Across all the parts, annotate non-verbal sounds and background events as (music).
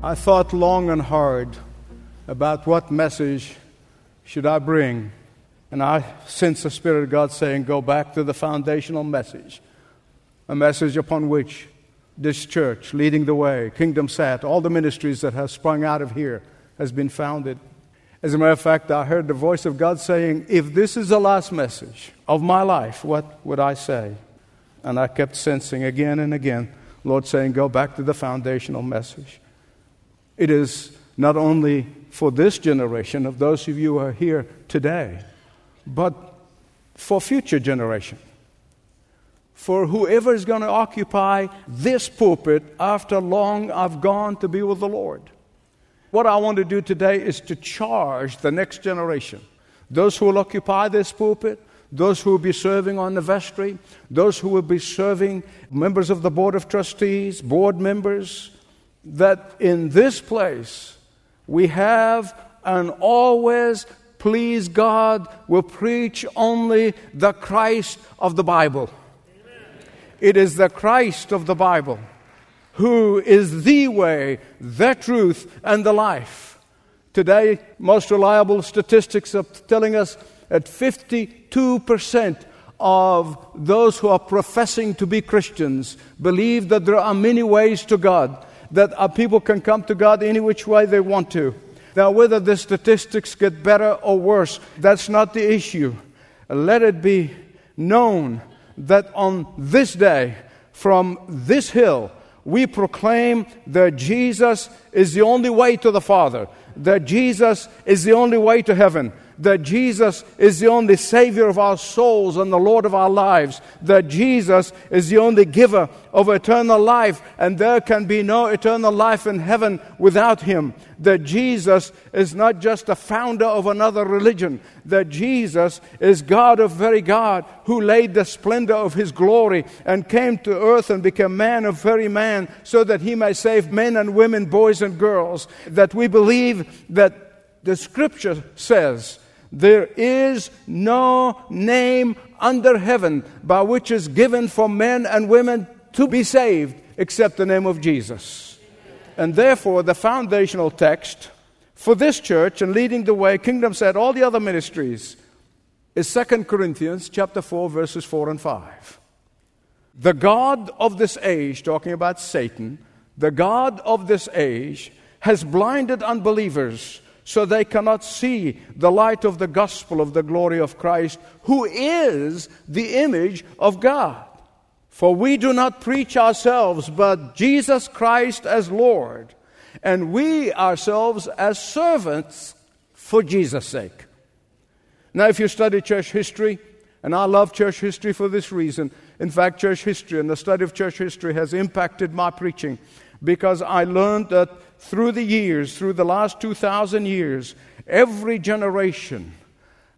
I thought long and hard about what message should I bring. And I sense the Spirit of God saying, Go back to the foundational message, a message upon which this church, leading the way, Kingdom Sat, all the ministries that have sprung out of here, has been founded. As a matter of fact, I heard the voice of God saying, If this is the last message of my life, what would I say? And I kept sensing again and again, Lord saying, Go back to the foundational message. It is not only for this generation of those of you who are here today, but for future generation. For whoever is going to occupy this pulpit after long I've gone to be with the Lord. What I want to do today is to charge the next generation. Those who will occupy this pulpit, those who will be serving on the vestry, those who will be serving members of the Board of Trustees, board members, that in this place we have and always, please God, will preach only the Christ of the Bible. It is the Christ of the Bible who is the way, the truth, and the life. Today, most reliable statistics are telling us that 52% of those who are professing to be Christians believe that there are many ways to God, that our people can come to God any which way they want to. Now, whether the statistics get better or worse, that's not the issue. Let it be known that on this day, from this hill, we proclaim that Jesus is the only way to the Father, that Jesus is the only way to heaven, that Jesus is the only Savior of our souls and the Lord of our lives, that Jesus is the only giver of eternal life, and there can be no eternal life in heaven without Him, that Jesus is not just a founder of another religion, that Jesus is God of very God who laid the splendor of His glory and came to earth and became man of very man so that He may save men and women, boys and girls, that we believe that the Scripture says, there is no name under heaven by which is given for men and women to be saved except the name of Jesus. And therefore, the foundational text for this church and leading the way, Kingdom Sat, all the other ministries, is 2 Corinthians chapter 4, verses 4 and 5. The God of this age, talking about Satan, the God of this age has blinded unbelievers so they cannot see the light of the gospel of the glory of Christ, who is the image of God. For we do not preach ourselves, but Jesus Christ as Lord, and we ourselves as servants for Jesus' sake. Now, if you study church history, and I love church history for this reason. In fact, church history and the study of church history has impacted my preaching because I learned that through the years, through the last 2,000 years, every generation,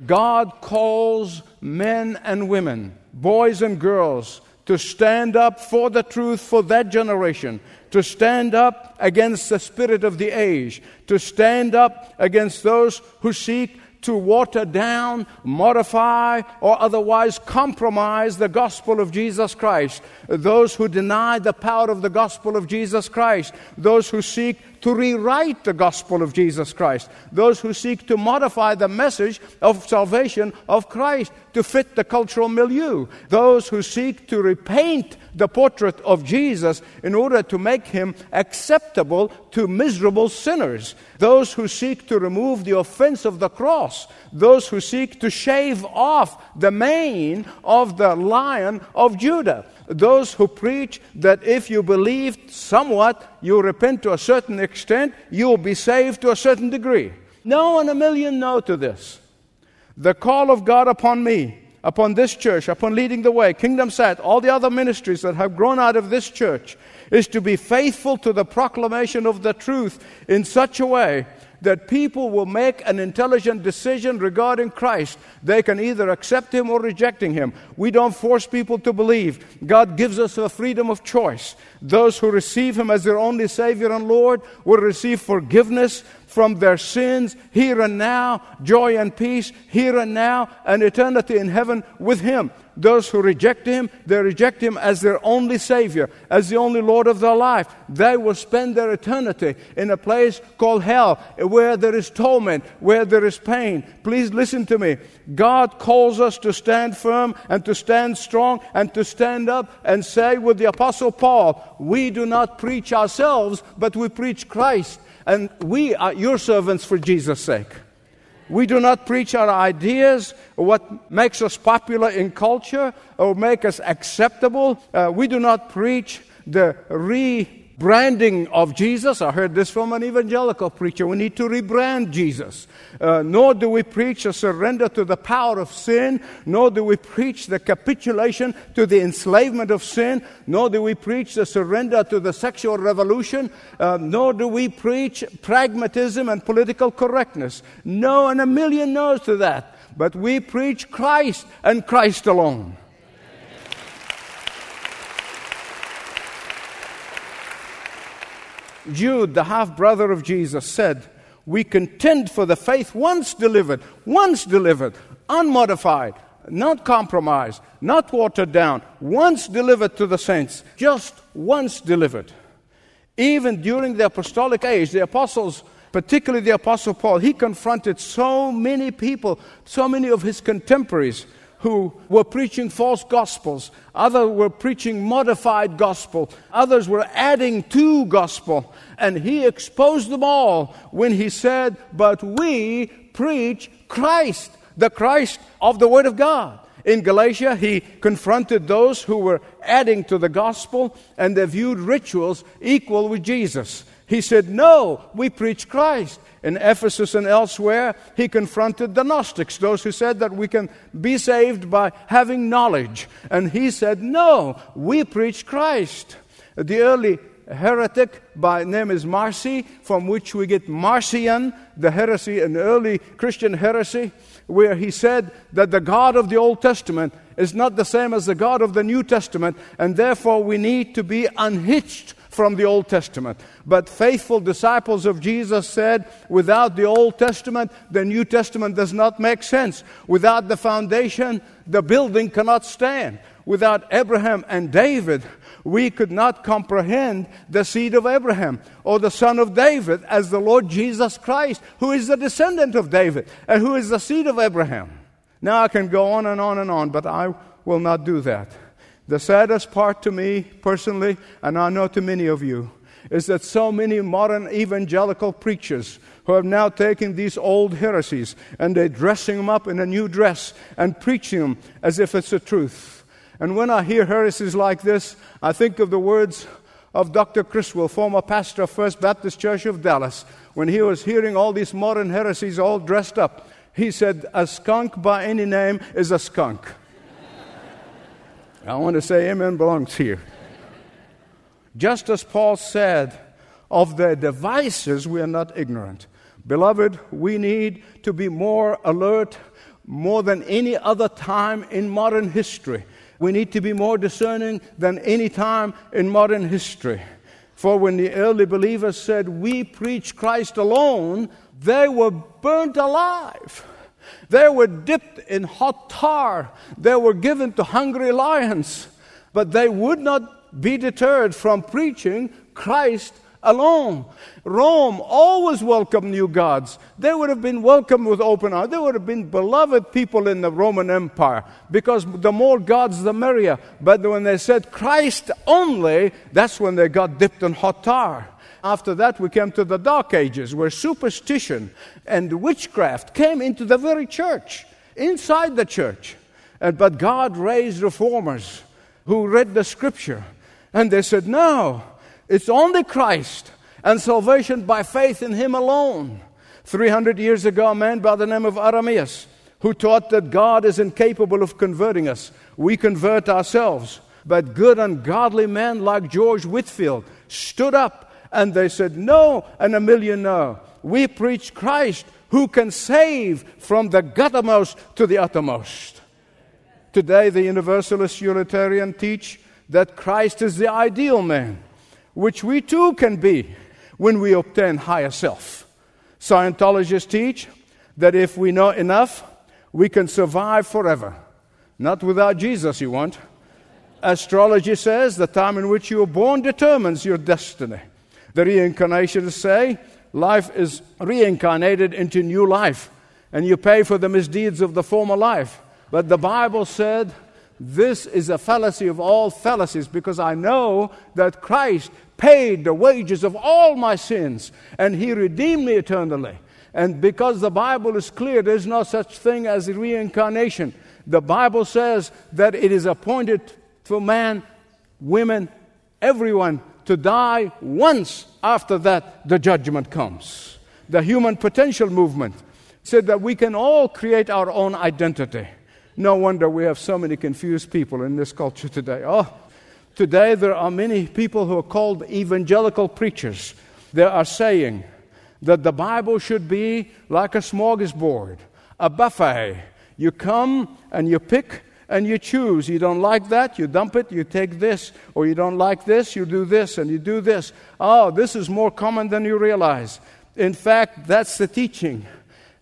God calls men and women, boys and girls, to stand up for the truth for that generation, to stand up against the spirit of the age, to stand up against those who seek to water down, modify, or otherwise compromise the gospel of Jesus Christ. Those who deny the power of the gospel of Jesus Christ. Those who seek to rewrite the gospel of Jesus Christ. Those who seek to modify the message of salvation of Christ to fit the cultural milieu. Those who seek to repaint the portrait of Jesus in order to make him acceptable to miserable sinners. Those who seek to remove the offense of the cross. Those who seek to shave off the mane of the lion of Judah those who preach that if you believe somewhat, you repent to a certain extent, you will be saved to a certain degree. No one a million no to this. The call of God upon me upon this church, upon leading the way, Kingdom Sat, all the other ministries that have grown out of this church, is to be faithful to the proclamation of the truth in such a way that people will make an intelligent decision regarding Christ. They can either accept Him or rejecting Him. We don't force people to believe. God gives us a freedom of choice. Those who receive Him as their only Savior and Lord will receive forgiveness from their sins here and now, joy and peace here and now, and eternity in heaven with Him. Those who reject Him, they reject Him as their only Savior, as the only Lord of their life. They will spend their eternity in a place called hell, where there is torment, where there is pain. Please listen to me. God calls us to stand firm and to stand strong and to stand up and say with the Apostle Paul, We do not preach ourselves, but we preach Christ. And we are your servants for Jesus' sake. We do not preach our ideas, what makes us popular in culture, or make us acceptable. Uh, we do not preach the re branding of Jesus. I heard this from an evangelical preacher. We need to rebrand Jesus. Uh, nor do we preach a surrender to the power of sin, nor do we preach the capitulation to the enslavement of sin, nor do we preach the surrender to the sexual revolution, uh, nor do we preach pragmatism and political correctness. No, and a million no's to that. But we preach Christ and Christ alone. Jude, the half brother of Jesus, said, We contend for the faith once delivered, once delivered, unmodified, not compromised, not watered down, once delivered to the saints, just once delivered. Even during the apostolic age, the apostles, particularly the apostle Paul, he confronted so many people, so many of his contemporaries who were preaching false gospels. Others were preaching modified gospel. Others were adding to gospel. And he exposed them all when he said, But we preach Christ, the Christ of the Word of God. In Galatia, he confronted those who were adding to the gospel and they viewed rituals equal with Jesus. He said, No, we preach Christ in Ephesus and elsewhere, he confronted the Gnostics, those who said that we can be saved by having knowledge. And he said, No, we preach Christ. The early heretic by name is Marcion, from which we get Marcion, the heresy, an early Christian heresy, where he said that the God of the Old Testament is not the same as the God of the New Testament, and therefore we need to be unhitched from the Old Testament. But faithful disciples of Jesus said, without the Old Testament, the New Testament does not make sense. Without the foundation, the building cannot stand. Without Abraham and David, we could not comprehend the seed of Abraham or the son of David as the Lord Jesus Christ, who is the descendant of David and who is the seed of Abraham. Now I can go on and on and on, but I will not do that. The saddest part to me personally, and I know to many of you, is that so many modern evangelical preachers who have now taken these old heresies and they're dressing them up in a new dress and preaching them as if it's the truth. And when I hear heresies like this, I think of the words of Dr. Criswell, former pastor of First Baptist Church of Dallas, when he was hearing all these modern heresies all dressed up. He said, A skunk by any name is a skunk. I want to say amen belongs here. Just as Paul said, of their devices we are not ignorant. Beloved, we need to be more alert more than any other time in modern history. We need to be more discerning than any time in modern history. For when the early believers said, We preach Christ alone, they were burnt alive. They were dipped in hot tar. They were given to hungry lions. But they would not be deterred from preaching Christ alone. Rome always welcomed new gods. They would have been welcomed with open arms. They would have been beloved people in the Roman Empire because the more gods, the merrier. But when they said Christ only, that's when they got dipped in hot tar. After that, we came to the Dark Ages, where superstition and witchcraft came into the very church, inside the church. And, but God raised reformers who read the scripture, and they said, No, it's only Christ and salvation by faith in Him alone. 300 years ago, a man by the name of Irenaeus who taught that God is incapable of converting us. We convert ourselves. But good and godly men like George Whitefield stood up and they said, No, and a million no. We preach Christ who can save from the guttermost to the uttermost. Today, the Universalist Unitarian teach that Christ is the ideal man, which we too can be when we obtain higher self. Scientologists teach that if we know enough, we can survive forever. Not without Jesus, you want. Astrology says the time in which you were born determines your destiny. The reincarnationists say life is reincarnated into new life, and you pay for the misdeeds of the former life. But the Bible said this is a fallacy of all fallacies because I know that Christ paid the wages of all my sins and he redeemed me eternally. And because the Bible is clear, there's no such thing as reincarnation. The Bible says that it is appointed for man, women, everyone to die once. After that, the judgment comes. The human potential movement said that we can all create our own identity. No wonder we have so many confused people in this culture today. Oh, today there are many people who are called evangelical preachers. They are saying that the Bible should be like a smorgasbord, a buffet. You come and you pick and you choose. You don't like that, you dump it, you take this. Or you don't like this, you do this and you do this. Oh, this is more common than you realize. In fact, that's the teaching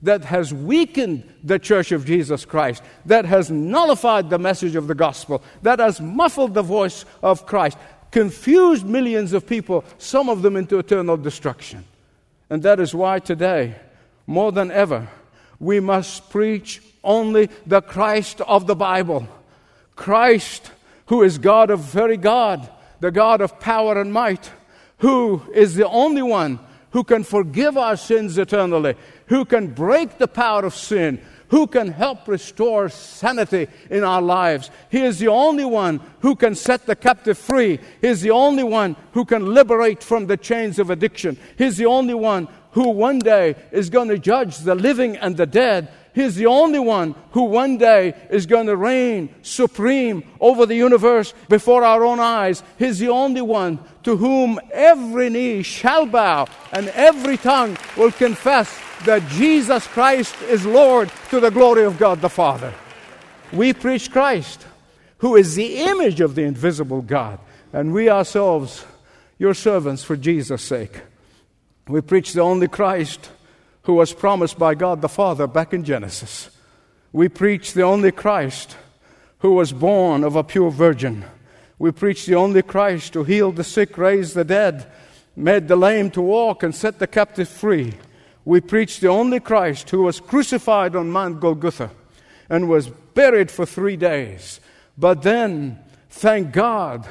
that has weakened the church of Jesus Christ, that has nullified the message of the gospel, that has muffled the voice of Christ, confused millions of people, some of them into eternal destruction. And that is why today, more than ever, we must preach only the Christ of the Bible. Christ, who is God of very God, the God of power and might, who is the only one who can forgive our sins eternally, who can break the power of sin, who can help restore sanity in our lives. He is the only one who can set the captive free. He is the only one who can liberate from the chains of addiction. He is the only one who one day is going to judge the living and the dead. He's the only one who one day is going to reign supreme over the universe before our own eyes. He's the only one to whom every knee shall bow and every tongue will confess that Jesus Christ is Lord to the glory of God the Father. We preach Christ, who is the image of the invisible God, and we ourselves, your servants, for Jesus' sake. We preach the only Christ who was promised by God the Father back in Genesis. We preach the only Christ who was born of a pure virgin. We preach the only Christ who healed the sick, raised the dead, made the lame to walk, and set the captive free. We preach the only Christ who was crucified on Mount Golgotha and was buried for three days. But then, thank God,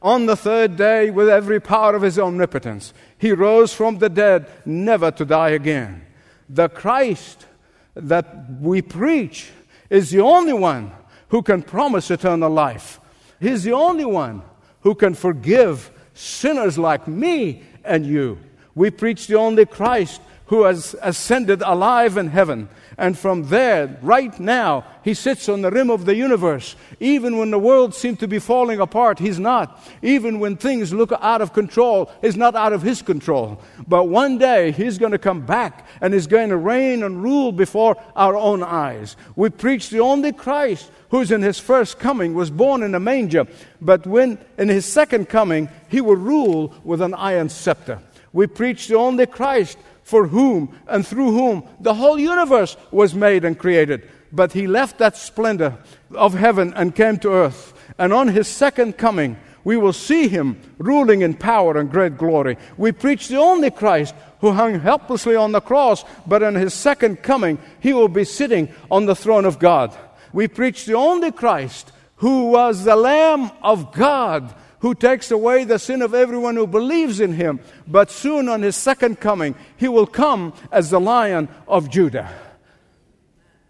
on the third day, with every power of his omnipotence, he rose from the dead, never to die again. The Christ that we preach is the only one who can promise eternal life. He's the only one who can forgive sinners like me and you. We preach the only Christ who has ascended alive in heaven. And from there, right now, he sits on the rim of the universe. Even when the world seems to be falling apart, he's not. Even when things look out of control, he's not out of his control. But one day, he's going to come back and he's going to reign and rule before our own eyes. We preach the only Christ who's in his first coming was born in a manger, but when in his second coming, he will rule with an iron scepter. We preach the only Christ for whom and through whom the whole universe was made and created. But he left that splendor of heaven and came to earth. And on his second coming, we will see him ruling in power and great glory. We preach the only Christ who hung helplessly on the cross, but in his second coming, he will be sitting on the throne of God. We preach the only Christ who was the Lamb of God who takes away the sin of everyone who believes in him. But soon on his second coming, he will come as the lion of Judah.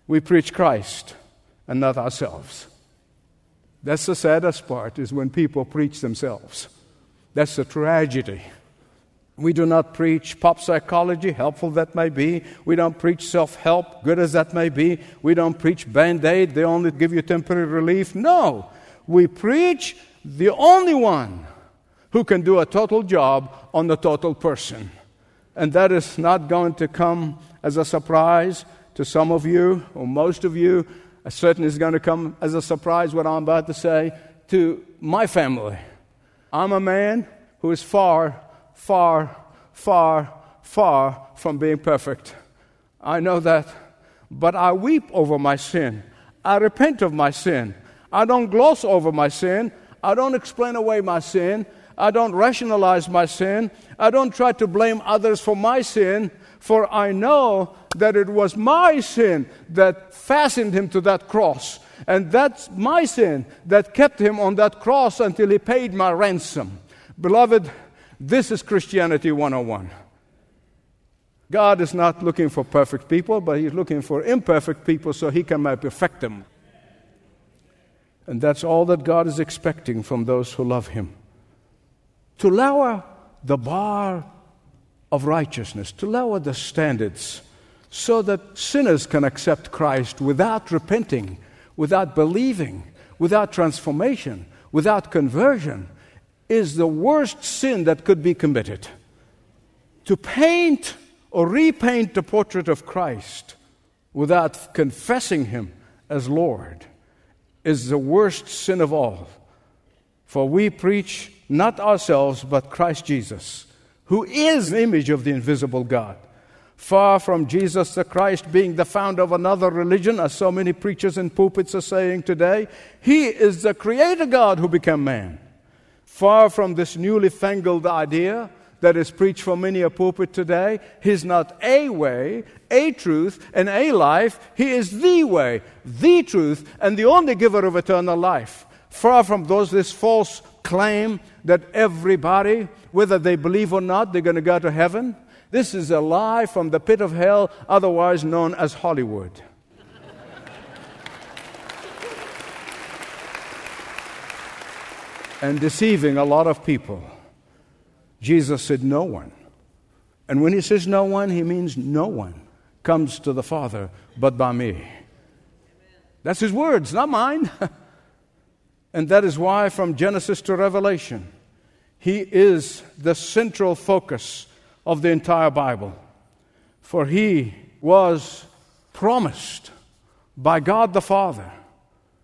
We preach Christ and not ourselves. That's the saddest part, is when people preach themselves. That's the tragedy. We do not preach pop psychology, helpful that may be. We don't preach self help, good as that may be. We don't preach band aid, they only give you temporary relief. No, we preach the only one who can do a total job on the total person. And that is not going to come as a surprise to some of you or most of you. Certainly is going to come as a surprise what I'm about to say to my family. I'm a man who is far far, far, far from being perfect. I know that. But I weep over my sin. I repent of my sin. I don't gloss over my sin. I don't explain away my sin. I don't rationalize my sin. I don't try to blame others for my sin, for I know that it was my sin that fastened him to that cross. And that's my sin that kept him on that cross until he paid my ransom. Beloved, this is Christianity 101. God is not looking for perfect people, but He's looking for imperfect people so He can perfect them. And that's all that God is expecting from those who love Him. To lower the bar of righteousness, to lower the standards, so that sinners can accept Christ without repenting, without believing, without transformation, without conversion, is the worst sin that could be committed. To paint or repaint the portrait of Christ without confessing Him as Lord is the worst sin of all. For we preach not ourselves, but Christ Jesus, who is the image of the invisible God. Far from Jesus the Christ being the founder of another religion, as so many preachers in pulpits are saying today, He is the Creator God who became man. Far from this newly fangled idea that is preached from many a pulpit today, He's not a way, a truth, and a life. He is the way, the truth, and the only giver of eternal life. Far from those this false claim that everybody, whether they believe or not, they're going to go to heaven. This is a lie from the pit of hell, otherwise known as Hollywood. and deceiving a lot of people. Jesus said, No one. And when he says no one, he means no one comes to the Father but by me. That's his words, not mine. (laughs) and that is why, from Genesis to Revelation, he is the central focus of the entire Bible. For he was promised by God the Father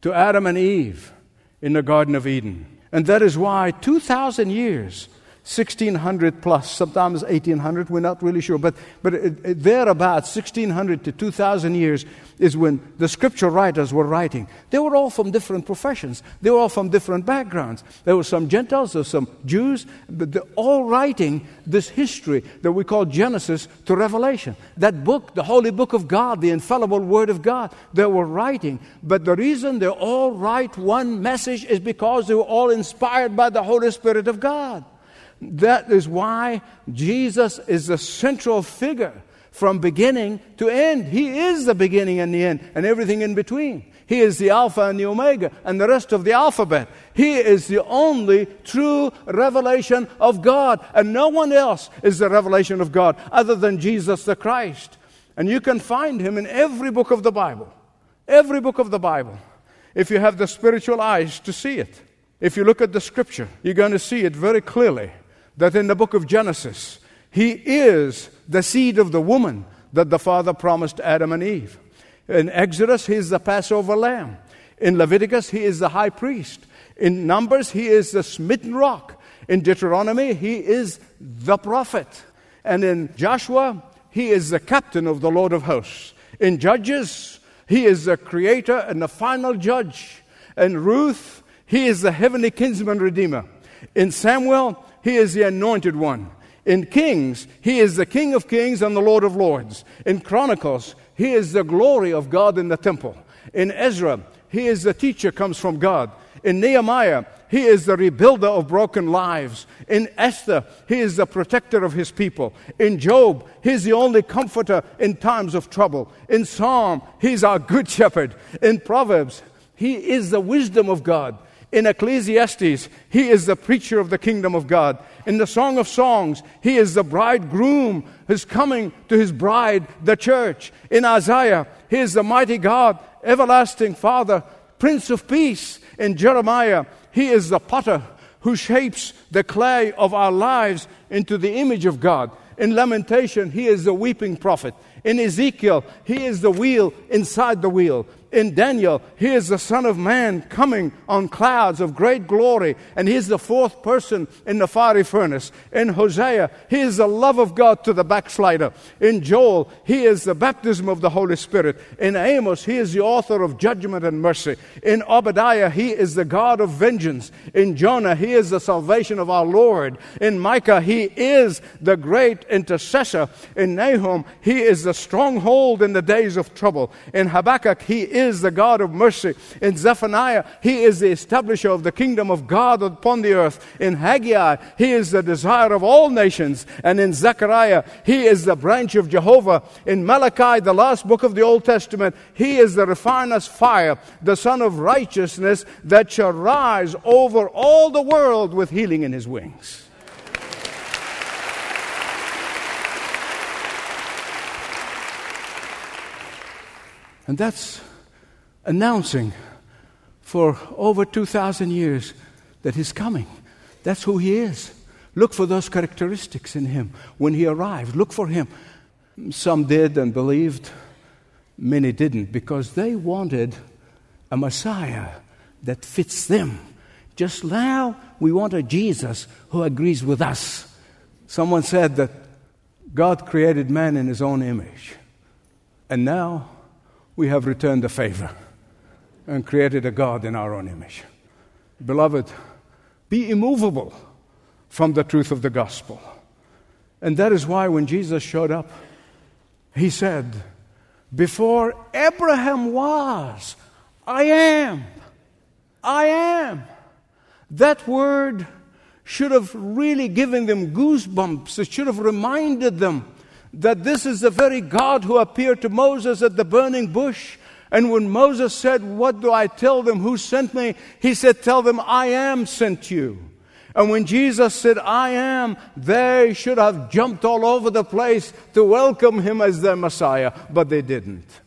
to Adam and Eve in the Garden of Eden. And that is why 2,000 years 1600 plus, sometimes 1800, we're not really sure, but, but it, it, thereabouts, 1600 to 2000 years is when the scripture writers were writing. They were all from different professions, they were all from different backgrounds. There were some Gentiles, there were some Jews, but they're all writing this history that we call Genesis to Revelation. That book, the holy book of God, the infallible word of God, they were writing. But the reason they all write one message is because they were all inspired by the Holy Spirit of God. That is why Jesus is the central figure from beginning to end. He is the beginning and the end and everything in between. He is the Alpha and the Omega and the rest of the alphabet. He is the only true revelation of God, and no one else is the revelation of God other than Jesus the Christ. And you can find him in every book of the Bible. Every book of the Bible. If you have the spiritual eyes to see it. If you look at the scripture, you're going to see it very clearly that in the book of Genesis, he is the seed of the woman that the Father promised Adam and Eve. In Exodus, he is the Passover lamb. In Leviticus, he is the high priest. In Numbers, he is the smitten rock. In Deuteronomy, he is the prophet. And in Joshua, he is the captain of the Lord of hosts. In Judges, he is the creator and the final judge. In Ruth, he is the heavenly kinsman redeemer. In Samuel, he is the anointed one. In Kings, he is the King of kings and the Lord of lords. In Chronicles, he is the glory of God in the temple. In Ezra, he is the teacher comes from God. In Nehemiah, he is the rebuilder of broken lives. In Esther, he is the protector of his people. In Job, he is the only comforter in times of trouble. In Psalm, he's our good shepherd. In Proverbs, he is the wisdom of God. In Ecclesiastes, he is the preacher of the kingdom of God. In the Song of Songs, he is the bridegroom who's coming to his bride, the church. In Isaiah, he is the mighty God, everlasting Father, Prince of Peace. In Jeremiah, he is the potter who shapes the clay of our lives into the image of God. In Lamentation, he is the weeping prophet. In Ezekiel, he is the wheel inside the wheel in Daniel, he is the Son of Man coming on clouds of great glory, and he is the fourth person in the fiery furnace. In Hosea, he is the love of God to the backslider. In Joel, he is the baptism of the Holy Spirit. In Amos, he is the author of judgment and mercy. In Obadiah, he is the God of vengeance. In Jonah, he is the salvation of our Lord. In Micah, he is the great intercessor. In Nahum, he is the stronghold in the days of trouble. In Habakkuk, he is is the God of mercy. In Zephaniah, he is the establisher of the kingdom of God upon the earth. In Haggai, he is the desire of all nations. And in Zechariah, he is the branch of Jehovah. In Malachi, the last book of the Old Testament, he is the refiner's fire, the Sun of righteousness that shall rise over all the world with healing in his wings. And that's announcing for over 2,000 years that He's coming. That's who He is. Look for those characteristics in Him when He arrived. Look for Him. Some did and believed, many didn't because they wanted a Messiah that fits them. Just now, we want a Jesus who agrees with us. Someone said that God created man in his own image, and now we have returned the favor and created a God in our own image. Beloved, be immovable from the truth of the gospel. And that is why when Jesus showed up, he said, Before Abraham was, I am. I am. That word should have really given them goosebumps. It should have reminded them that this is the very God who appeared to Moses at the burning bush and when Moses said, What do I tell them? Who sent me? He said, Tell them, I am sent you. And when Jesus said, I am, they should have jumped all over the place to welcome him as their Messiah, but they didn't.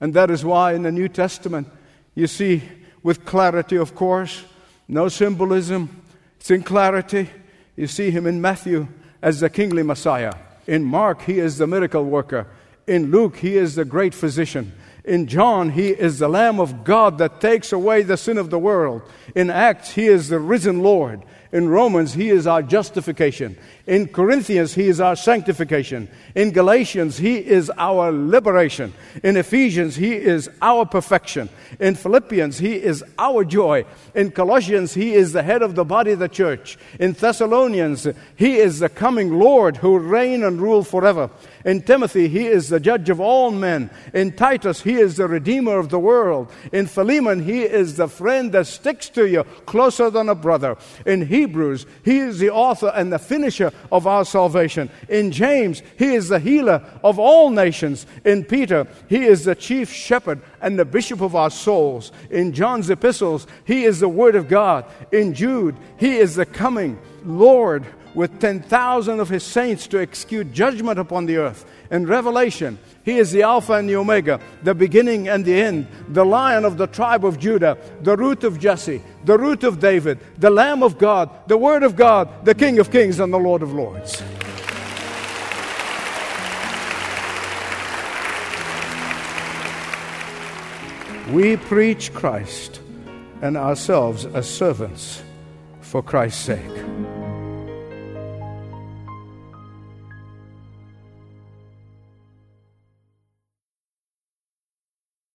And that is why in the New Testament, you see, with clarity, of course, no symbolism, it's in clarity. You see him in Matthew as the kingly Messiah. In Mark, he is the miracle worker. In Luke, he is the great physician. In John, he is the Lamb of God that takes away the sin of the world. In Acts, he is the risen Lord. In Romans, he is our justification. In Corinthians, he is our sanctification. In Galatians, he is our liberation. In Ephesians, he is our perfection. In Philippians, he is our joy. In Colossians, he is the head of the body of the church. In Thessalonians, he is the coming Lord who reign and rule forever. In Timothy, he is the judge of all men. In Titus, he is the redeemer of the world. In Philemon, he is the friend that sticks to you closer than a brother. In Hebrews, he is the author and the finisher of our salvation. In James, he is the healer of all nations. In Peter, he is the chief shepherd and the bishop of our souls. In John's epistles, he is the word of God. In Jude, he is the coming Lord with 10,000 of his saints to execute judgment upon the earth. In Revelation, he is the Alpha and the Omega, the beginning and the end, the lion of the tribe of Judah, the root of Jesse, the root of David, the Lamb of God, the Word of God, the King of kings, and the Lord of lords. We preach Christ and ourselves as servants for Christ's sake.